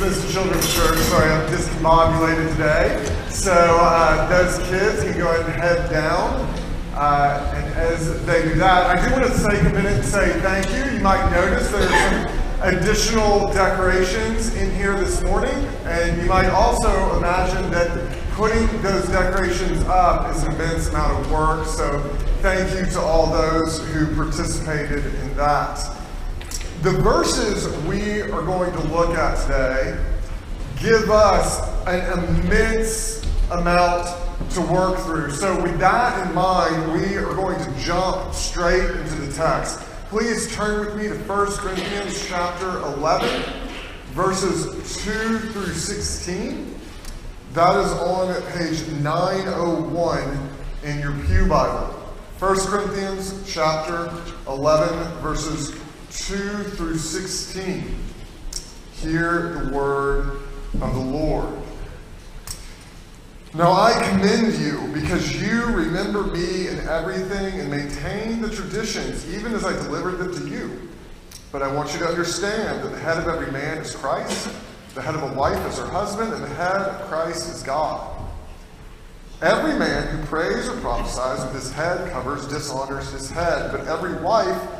Smith's Children's Church. Sorry, I'm discombobulated today. So uh, those kids can go ahead and head down. Uh, and as they do that, I do want to take a minute and say thank you. You might notice there are some additional decorations in here this morning, and you might also imagine that putting those decorations up is an immense amount of work. So thank you to all those who participated in that. The verses we are going to look at today give us an immense amount to work through. So, with that in mind, we are going to jump straight into the text. Please turn with me to 1 Corinthians chapter 11, verses 2 through 16. That is on page 901 in your Pew Bible. 1 Corinthians chapter 11, verses 2 through 16. Hear the word of the Lord. Now I commend you because you remember me in everything and maintain the traditions, even as I delivered them to you. But I want you to understand that the head of every man is Christ, the head of a wife is her husband, and the head of Christ is God. Every man who prays or prophesies with his head covers dishonors his head, but every wife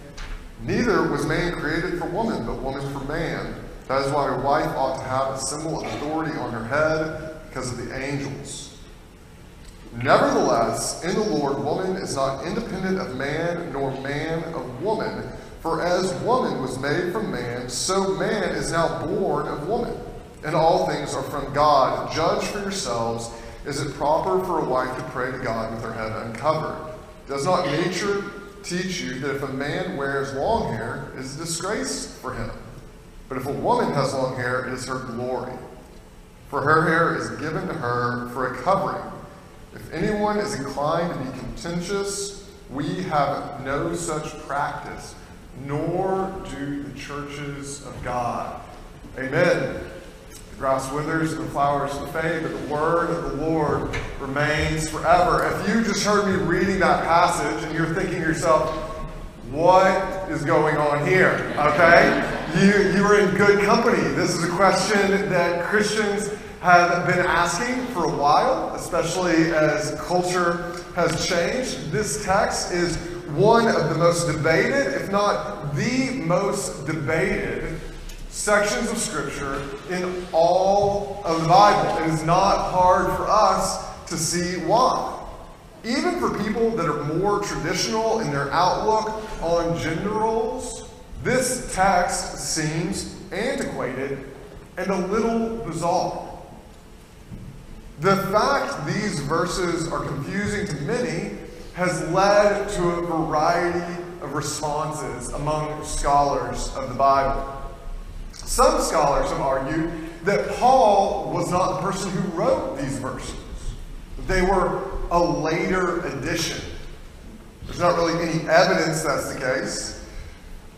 Neither was man created for woman, but woman for man. That is why a wife ought to have a symbol of authority on her head because of the angels. Nevertheless, in the Lord, woman is not independent of man, nor man of woman. For as woman was made from man, so man is now born of woman. And all things are from God. Judge for yourselves. Is it proper for a wife to pray to God with her head uncovered? Does not nature teach you that if a man wears long hair, it is a disgrace for him. But if a woman has long hair, it is her glory. For her hair is given to her for a covering. If anyone is inclined to be contentious, we have no such practice, nor do the churches of God. Amen. Grass withers and the flowers fade, but the word of the Lord remains forever. If you just heard me reading that passage and you're thinking to yourself, what is going on here? Okay? You, you are in good company. This is a question that Christians have been asking for a while, especially as culture has changed. This text is one of the most debated, if not the most debated, sections of Scripture in all of the Bible. It is not hard for us to see why. Even for people that are more traditional in their outlook on gender roles, this text seems antiquated and a little bizarre. The fact these verses are confusing to many has led to a variety of responses among scholars of the Bible. Some scholars have argued that Paul was not the person who wrote these verses. They were a later addition. There's not really any evidence that's the case.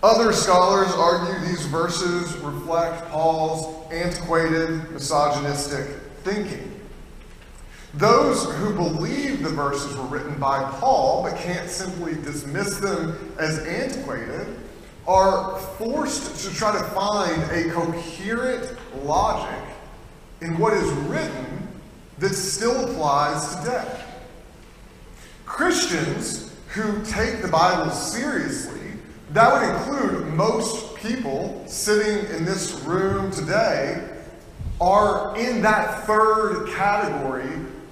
Other scholars argue these verses reflect Paul's antiquated, misogynistic thinking. Those who believe the verses were written by Paul but can't simply dismiss them as antiquated are forced to try to find a coherent logic in what is written that still applies today. Christians who take the Bible seriously, that would include most people sitting in this room today, are in that third category,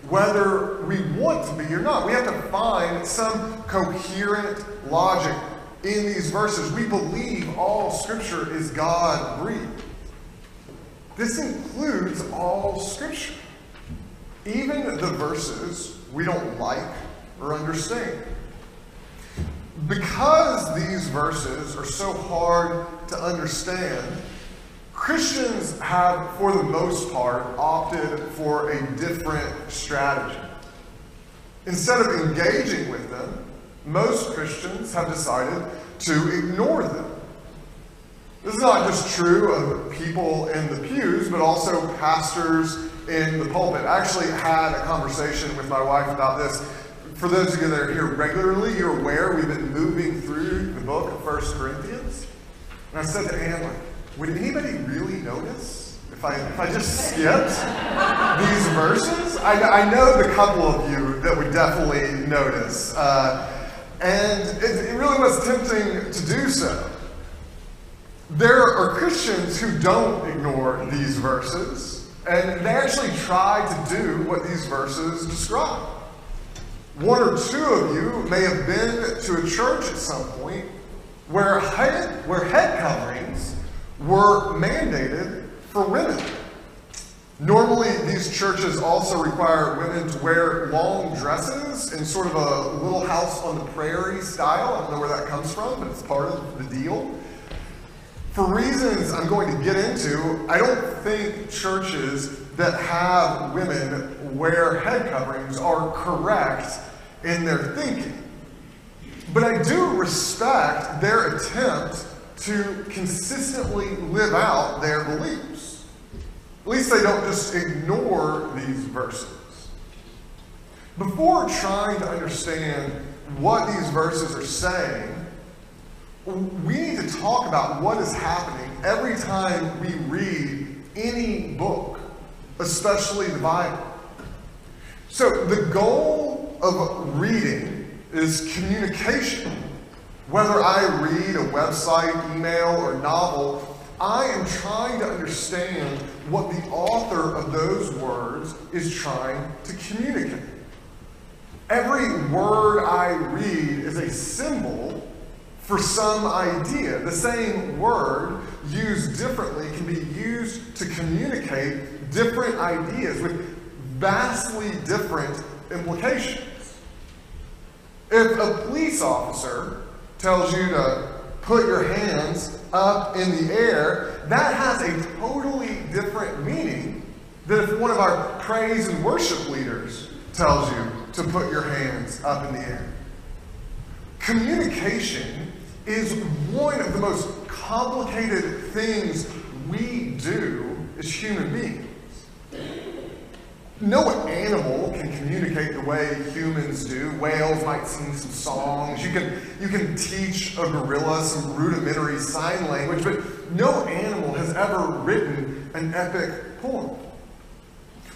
whether we want to be or not. We have to find some coherent logic in these verses. We believe all Scripture is God breathed. This includes all Scripture, even the verses we don't like or understand. Because these verses are so hard to understand, Christians have, for the most part, opted for a different strategy. Instead of engaging with them, most Christians have decided to ignore them. This is not just true of people in the pews, but also pastors in the pulpit. I actually had a conversation with my wife about this. For those of you that are here regularly, you're aware we've been moving through the book of First Corinthians. And I said to Anne, like, would anybody really notice if I, if I just skipped these verses? I, I know the couple of you that would definitely notice. Uh, and it, it really was tempting to do so. There are Christians who don't ignore these verses, and they actually try to do what these verses describe. One or two of you may have been to a church at some point where head, where head coverings were mandated for women. Normally, these churches also require women to wear long dresses in sort of a little house on the prairie style. I don't know where that comes from, but it's part of the deal. For reasons I'm going to get into, I don't think churches that have women wear head coverings are correct in their thinking. But I do respect their attempt to consistently live out their beliefs. At least they don't just ignore these verses. Before trying to understand what these verses are saying, we need to talk about what is happening every time we read any book, especially the Bible. So, the goal of reading is communication. Whether I read a website, email, or novel, I am trying to understand what the author of those words is trying to communicate. Every word I read is a symbol for some idea. The same word used differently can be used to communicate different ideas with vastly different implications. If a police officer tells you to put your hands up in the air, that has a totally different meaning than if one of our praise and worship leaders tells you to put your hands up in the air. Communication is one of the most complicated things we do as human beings. No animal can communicate the way humans do. Whales might sing some songs. You can, you can teach a gorilla some rudimentary sign language, but no animal has ever written an epic poem.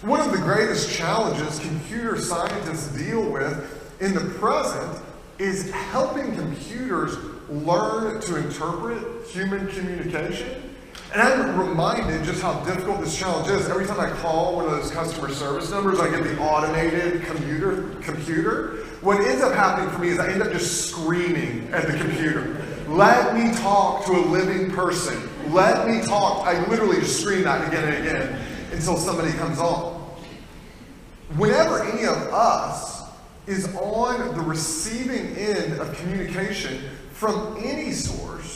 One of the greatest challenges computer scientists deal with in the present is helping computers learn to interpret human communication and I'm reminded just how difficult this challenge is. Every time I call one of those customer service numbers, I get the automated computer. computer. What ends up happening for me is I end up just screaming at the computer. Let me talk to a living person. Let me talk. I literally just scream that again and again until somebody comes on. Whenever any of us is on the receiving end of communication from any source,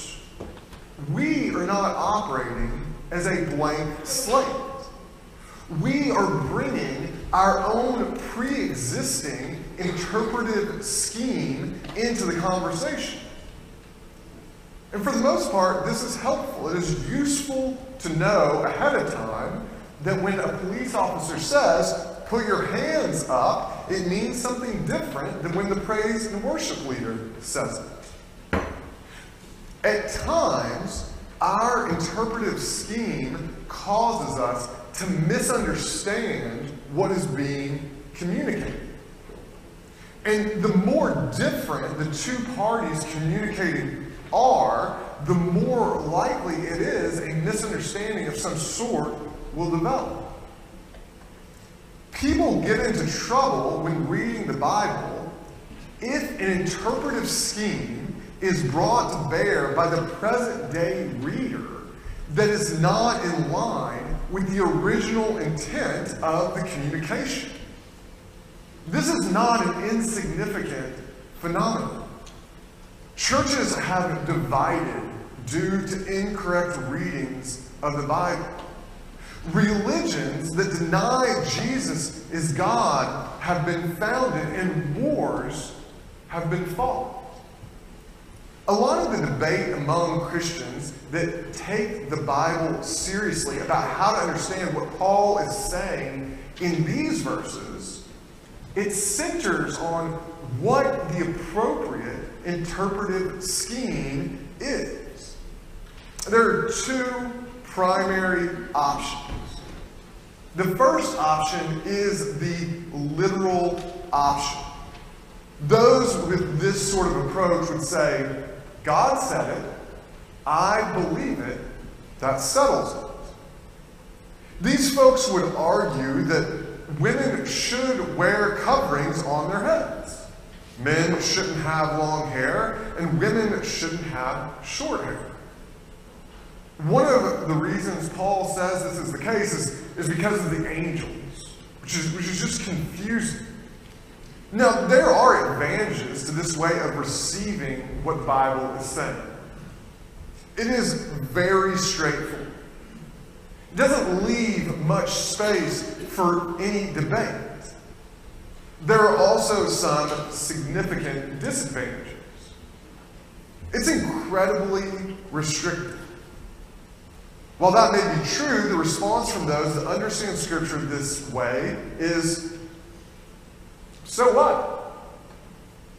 we are not operating as a blank slate. We are bringing our own pre existing interpretive scheme into the conversation. And for the most part, this is helpful. It is useful to know ahead of time that when a police officer says, put your hands up, it means something different than when the praise and worship leader says it. At times, our interpretive scheme causes us to misunderstand what is being communicated. And the more different the two parties communicating are, the more likely it is a misunderstanding of some sort will develop. People get into trouble when reading the Bible if an interpretive scheme is brought to bear by the present day reader that is not in line with the original intent of the communication. This is not an insignificant phenomenon. Churches have divided due to incorrect readings of the Bible. Religions that deny Jesus is God have been founded and wars have been fought. A lot of the debate among Christians that take the Bible seriously about how to understand what Paul is saying in these verses, it centers on what the appropriate interpretive scheme is. There are two primary options. The first option is the literal option. Those with this sort of approach would say, God said it, I believe it, that settles it. These folks would argue that women should wear coverings on their heads. Men shouldn't have long hair, and women shouldn't have short hair. One of the reasons Paul says this is the case is, is because of the angels, which is, which is just confusing. Now, there are advantages to this way of receiving what the Bible is saying. It is very straightforward. It doesn't leave much space for any debate. There are also some significant disadvantages. It's incredibly restrictive. While that may be true, the response from those that understand Scripture this way is so what?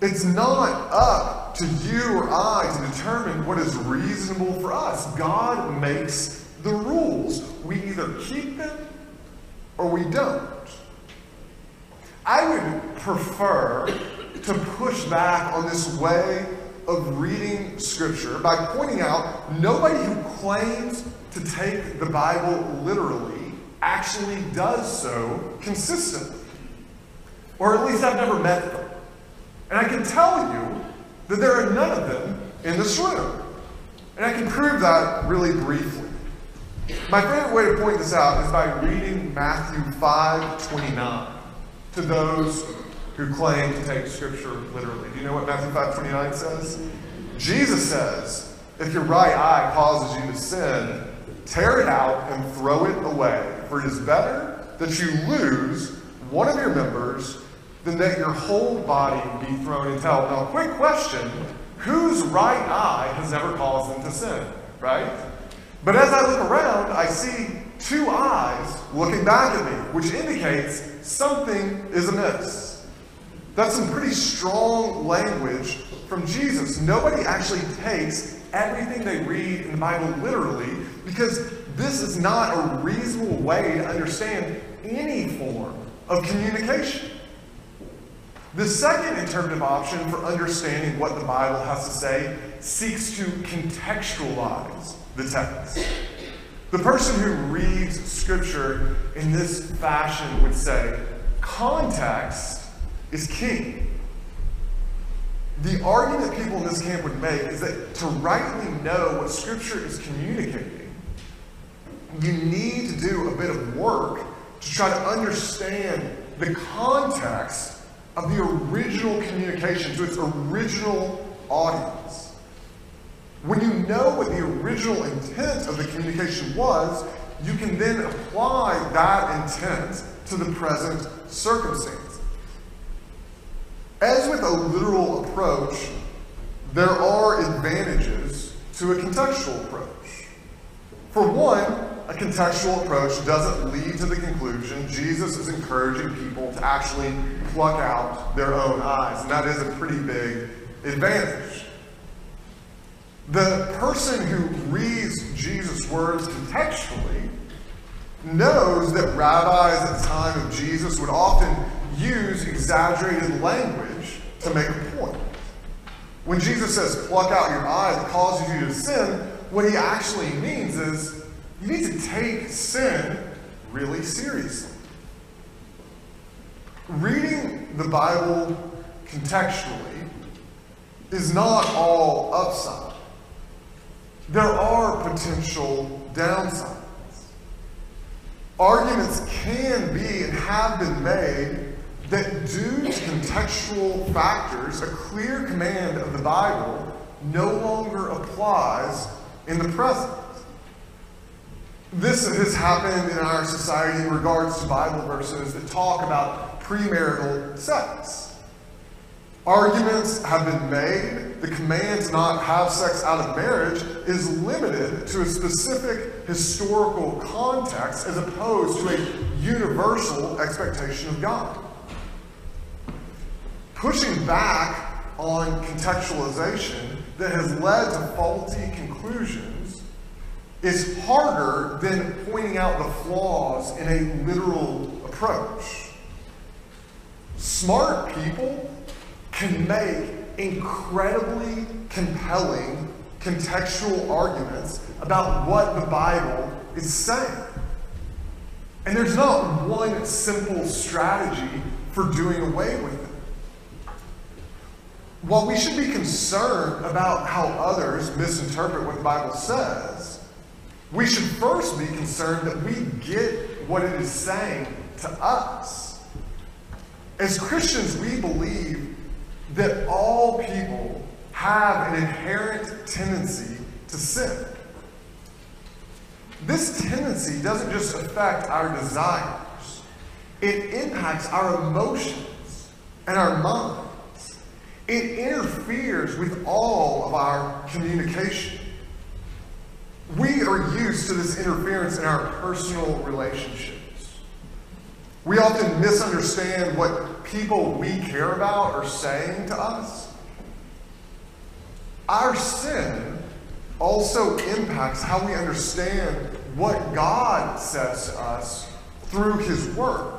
It's not up to you or I to determine what is reasonable for us. God makes the rules. We either keep them or we don't. I would prefer to push back on this way of reading Scripture by pointing out nobody who claims to take the Bible literally actually does so consistently. Or at least I've never met them. And I can tell you that there are none of them in this room. And I can prove that really briefly. My favorite way to point this out is by reading Matthew 5 29 to those who claim to take Scripture literally. Do you know what Matthew 5 29 says? Jesus says, If your right eye causes you to sin, tear it out and throw it away. For it is better that you lose one of your members than that your whole body be thrown into hell. Now, quick question whose right eye has ever caused them to sin, right? But as I look around, I see two eyes looking back at me, which indicates something is amiss. That's some pretty strong language from Jesus. Nobody actually takes everything they read in the Bible literally because this is not a reasonable way to understand any form of communication. The second interpretive option for understanding what the Bible has to say seeks to contextualize the text. The person who reads Scripture in this fashion would say, context is king. The argument people in this camp would make is that to rightly know what Scripture is communicating, you need to do a bit of work to try to understand the context of the original communication to its original audience. When you know what the original intent of the communication was, you can then apply that intent to the present circumstance. As with a literal approach, there are advantages to a contextual approach. For one, a contextual approach doesn't lead to the conclusion Jesus is encouraging people to actually pluck out their own eyes, and that is a pretty big advantage. The person who reads Jesus' words contextually knows that rabbis at the time of Jesus would often use exaggerated language to make a point. When Jesus says, pluck out your eyes, that causes you to sin, what he actually means is you need to take sin really seriously. Reading the Bible contextually is not all upside. There are potential downsides. Arguments can be and have been made that due to contextual factors, a clear command of the Bible no longer applies in the present. This has happened in our society in regards to Bible verses that talk about premarital sex. Arguments have been made. The command to not have sex out of marriage is limited to a specific historical context as opposed to a universal expectation of God. Pushing back on contextualization that has led to faulty conclusions is harder than pointing out the flaws in a literal approach. Smart people can make incredibly compelling contextual arguments about what the Bible is saying. And there's not one simple strategy for doing away with it. While we should be concerned about how others misinterpret what the Bible says, we should first be concerned that we get what it is saying to us. As Christians, we believe that all people have an inherent tendency to sin. This tendency doesn't just affect our desires, it impacts our emotions and our minds. It interferes with all of our communication. We are used to this interference in our personal relationships. We often misunderstand what people we care about are saying to us. Our sin also impacts how we understand what God says to us through His Word.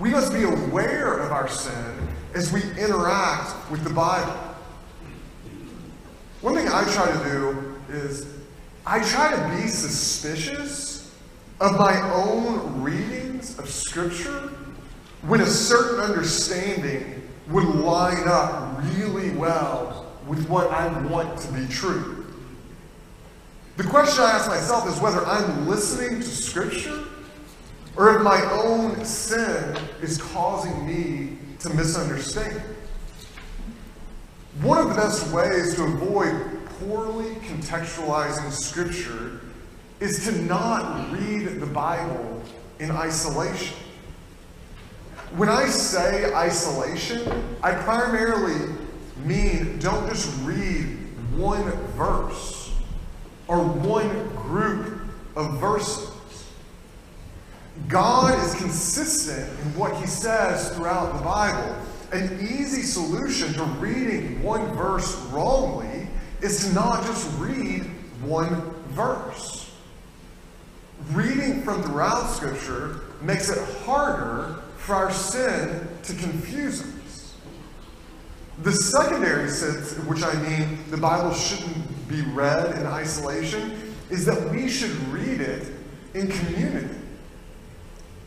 We must be aware of our sin as we interact with the Bible. One thing I try to do is I try to be suspicious of my own of Scripture when a certain understanding would line up really well with what I want to be true. The question I ask myself is whether I'm listening to Scripture or if my own sin is causing me to misunderstand. One of the best ways to avoid poorly contextualizing Scripture is to not read the Bible in isolation. When I say isolation, I primarily mean don't just read one verse or one group of verses. God is consistent in what he says throughout the Bible. An easy solution to reading one verse wrongly is to not just read one verse. Reading from throughout Scripture makes it harder for our sin to confuse us. The secondary sense, which I mean the Bible shouldn't be read in isolation, is that we should read it in community.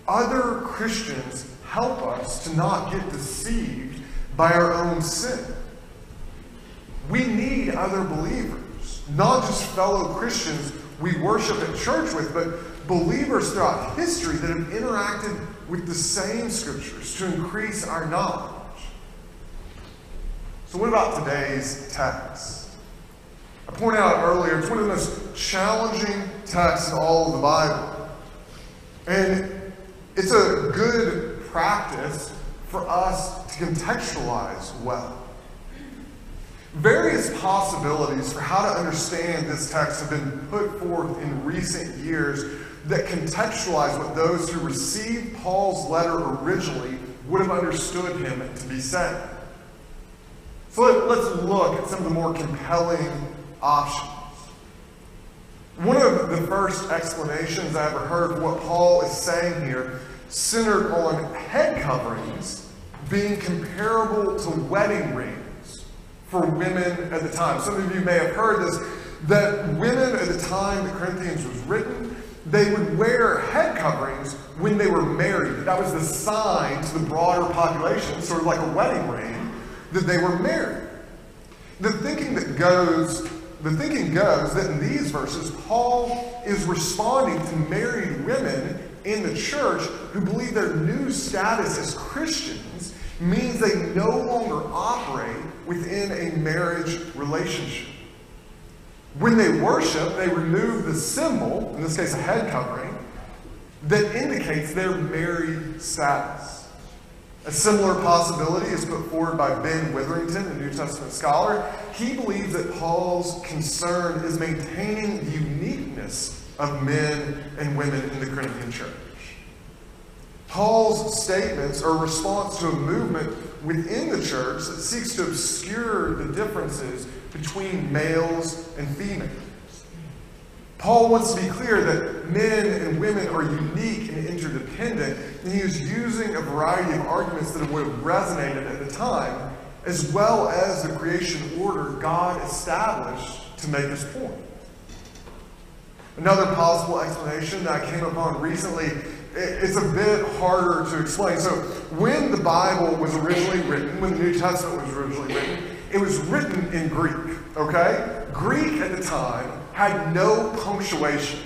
Other Christians help us to not get deceived by our own sin. We need other believers, not just fellow Christians we worship at church with, but believers throughout history that have interacted with the same scriptures to increase our knowledge. So, what about today's text? I pointed out earlier, it's one of the most challenging texts in all of the Bible. And it's a good practice for us to contextualize well. Various possibilities for how to understand this text have been put forth in recent years that contextualize what those who received Paul's letter originally would have understood him to be saying. So let, us look at some of the more compelling options. One of the first explanations I ever heard of what Paul is saying here centered on head coverings being comparable to wedding rings for women at the time. Some of you may have heard this that women at the time the Corinthians was written, they would wear head coverings when they were married. That was the sign to the broader population, sort of like a wedding ring, that they were married. The thinking that goes, the thinking goes that in these verses, Paul is responding to married women in the church who believe their new status as Christians means they no longer operate within a marriage relationship. When they worship, they remove the symbol, in this case a head covering, that indicates their married status. A similar possibility is put forward by Ben Witherington, a New Testament scholar. He believes that Paul's concern is maintaining the uniqueness of men and women in the Corinthian church. Paul's statements are a response to a movement within the church that seeks to obscure the differences between males and females. Paul wants to be clear that men and women are unique and interdependent, and he is using a variety of arguments that would have resonated at the time, as well as the creation order God established to make his point. Another possible explanation that I came upon recently it's a bit harder to explain. So, when the Bible was originally written, when the New Testament was originally written, it was written in Greek, okay? Greek at the time had no punctuation.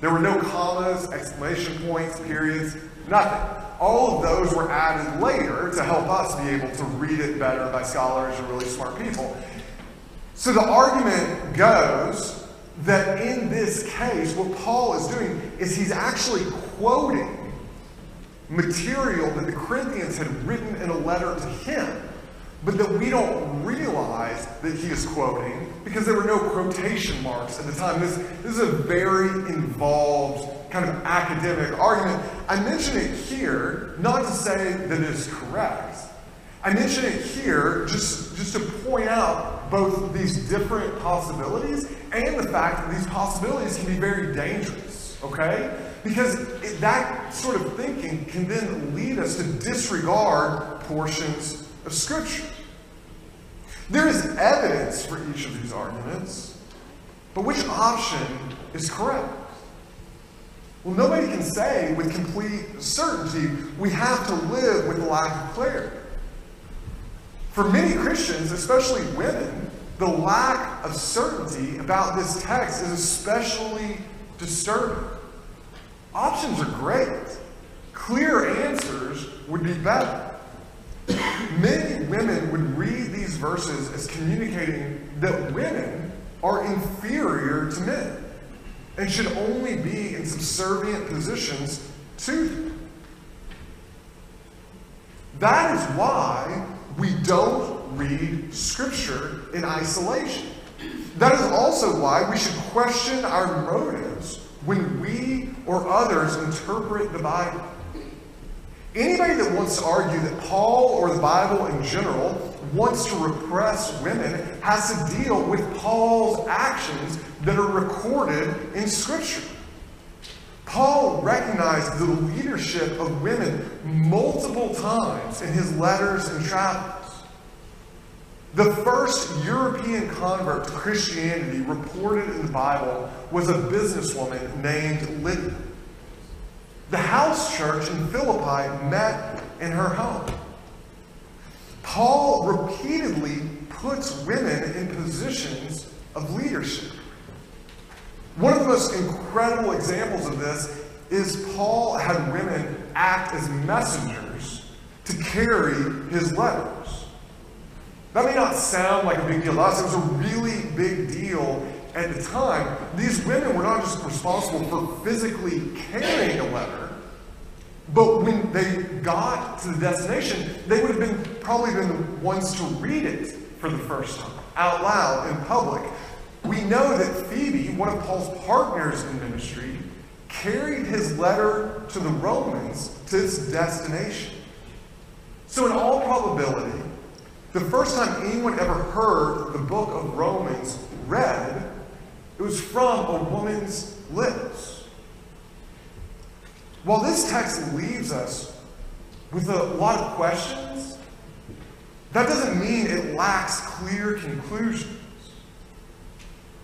There were no commas, exclamation points, periods, nothing. All of those were added later to help us be able to read it better by scholars and really smart people. So the argument goes that in this case, what Paul is doing is he's actually quoting material that the Corinthians had written in a letter to him but that we don't realize that he is quoting because there were no quotation marks at the time. This, this is a very involved kind of academic argument. I mention it here not to say that it is correct. I mention it here just, just to point out both these different possibilities and the fact that these possibilities can be very dangerous, okay? Because it, that sort of thinking can then lead us to disregard portions of Scripture. There is evidence for each of these arguments, but which option is correct? Well, nobody can say with complete certainty we have to live with the lack of clarity. For many Christians, especially women, the lack of certainty about this text is especially disturbing. Options are great. Clear answers would be better. Many women would read these verses as communicating that women are inferior to men and should only be in subservient positions to them. That is why we don't read Scripture in isolation. That is also why we should question our motives when we or others interpret the Bible. Anybody that wants to argue that Paul or the Bible in general wants to repress women has to deal with Paul's actions that are recorded in Scripture. Paul recognized the leadership of women multiple times in his letters and travels. The first European convert to Christianity reported in the Bible was a businesswoman named Lydia. The house church in Philippi met in her home. Paul repeatedly puts women in positions of leadership. One of the most incredible examples of this is Paul had women act as messengers to carry his letters. That may not sound like a big deal us, it was a really big deal at the time. These women were not just responsible for physically carrying a letter, but when they got to the destination, they would have been probably been the ones to read it for the first time out loud in public. We know that Phoebe, one of Paul's partners in ministry, carried his letter to the Romans to its destination. So, in all probability, the first time anyone ever heard the book of Romans read, it was from a woman's lips. While this text leaves us with a lot of questions, that doesn't mean it lacks clear conclusions.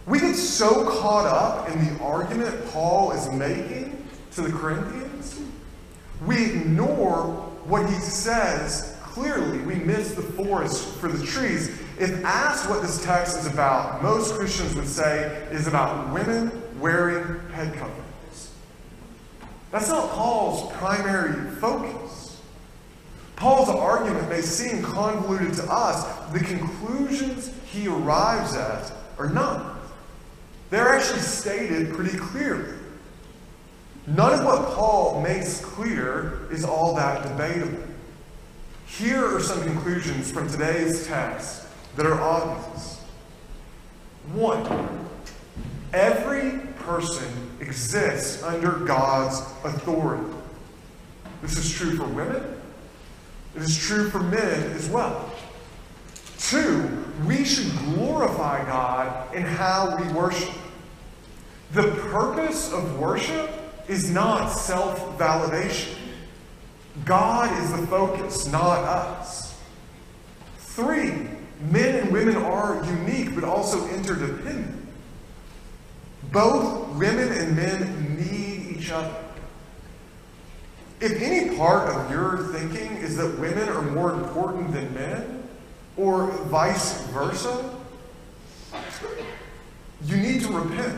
We get so caught up in the argument Paul is making to the Corinthians, we ignore what he says clearly. We miss the forest for the trees. If asked what this text is about, most Christians would say is about women wearing head coverings. That's not Paul's primary focus. Paul's argument may seem convoluted to us. The conclusions he arrives at are not. they're actually stated pretty clearly. None of what Paul makes clear is all that debatable. Here are some conclusions from today's text that are obvious. One, every person exists under God's authority. This is true for women, it is true for men as well. Two, we should glorify God in how we worship. The purpose of worship is not self validation. God is the focus, not us. Three, men and women are unique but also interdependent. Both women and men need each other. If any part of your thinking is that women are more important than men, or vice versa, you need to repent.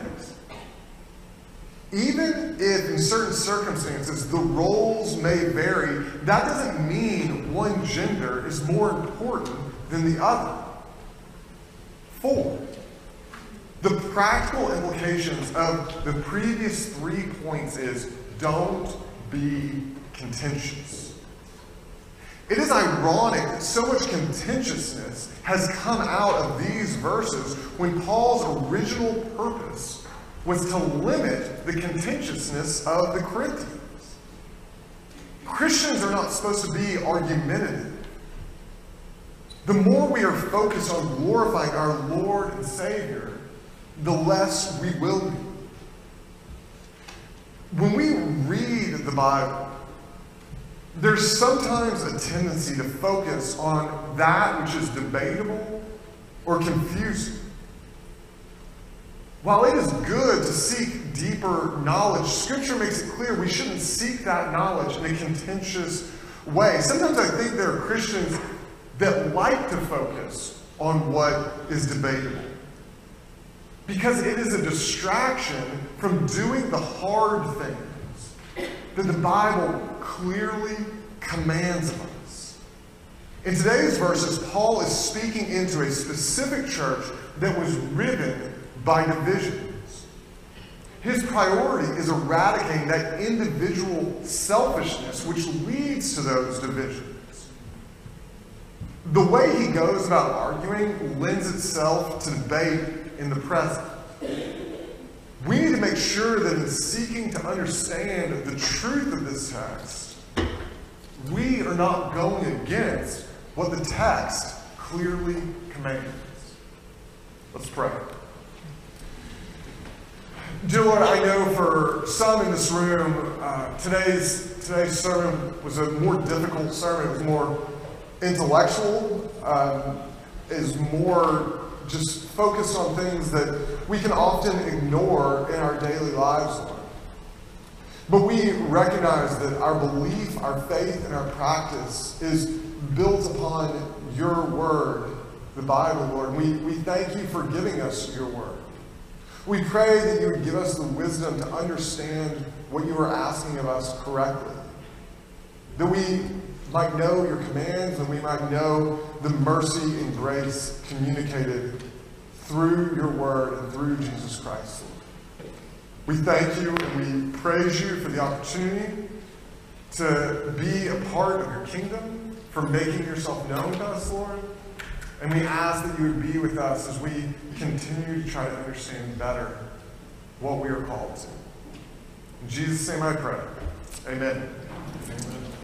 Even if in certain circumstances the roles may vary, that doesn't mean one gender is more important than the other. Four, the practical implications of the previous three points is don't be contentious. It is ironic that so much contentiousness has come out of these verses when Paul's original purpose was to limit the contentiousness of the Corinthians. Christians are not supposed to be argumentative. The more we are focused on glorifying our Lord and Savior, the less we will be. When we read the Bible, there's sometimes a tendency to focus on that which is debatable or confusing. While it is good to seek deeper knowledge, Scripture makes it clear we shouldn't seek that knowledge in a contentious way. Sometimes I think there are Christians that like to focus on what is debatable because it is a distraction from doing the hard things that the Bible clearly commands of us. In today's verses, Paul is speaking into a specific church that was riven by divisions. His priority is eradicating that individual selfishness which leads to those divisions. The way he goes about arguing lends itself to debate in the present. We need to make sure that in seeking to understand the truth of this text, we are not going against what the text clearly commands. Let's pray. Dear Lord, I know for some in this room, uh, today's, today's sermon was a more difficult sermon. It was more intellectual, um, is more just focused on things that we can often ignore in our daily lives, Lord. But we recognize that our belief, our faith, and our practice is built upon your word, the Bible, Lord. We, we thank you for giving us your word. We pray that you would give us the wisdom to understand what you are asking of us correctly. That we might know your commands and we might know the mercy and grace communicated through your word and through Jesus Christ. We thank you and we praise you for the opportunity to be a part of your kingdom, for making yourself known to us, Lord. And we ask that you would be with us as we continue to try to understand better what we are called to. In Jesus' name I pray. Amen. Amen.